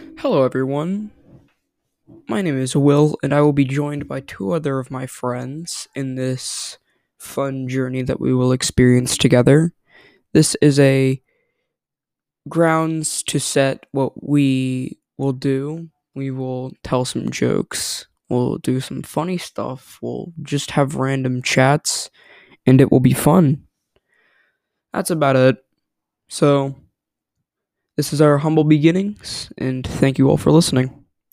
Hello, everyone. My name is Will, and I will be joined by two other of my friends in this fun journey that we will experience together. This is a grounds to set what we will do. We will tell some jokes, we'll do some funny stuff, we'll just have random chats, and it will be fun. That's about it. So, this is our humble beginnings, and thank you all for listening.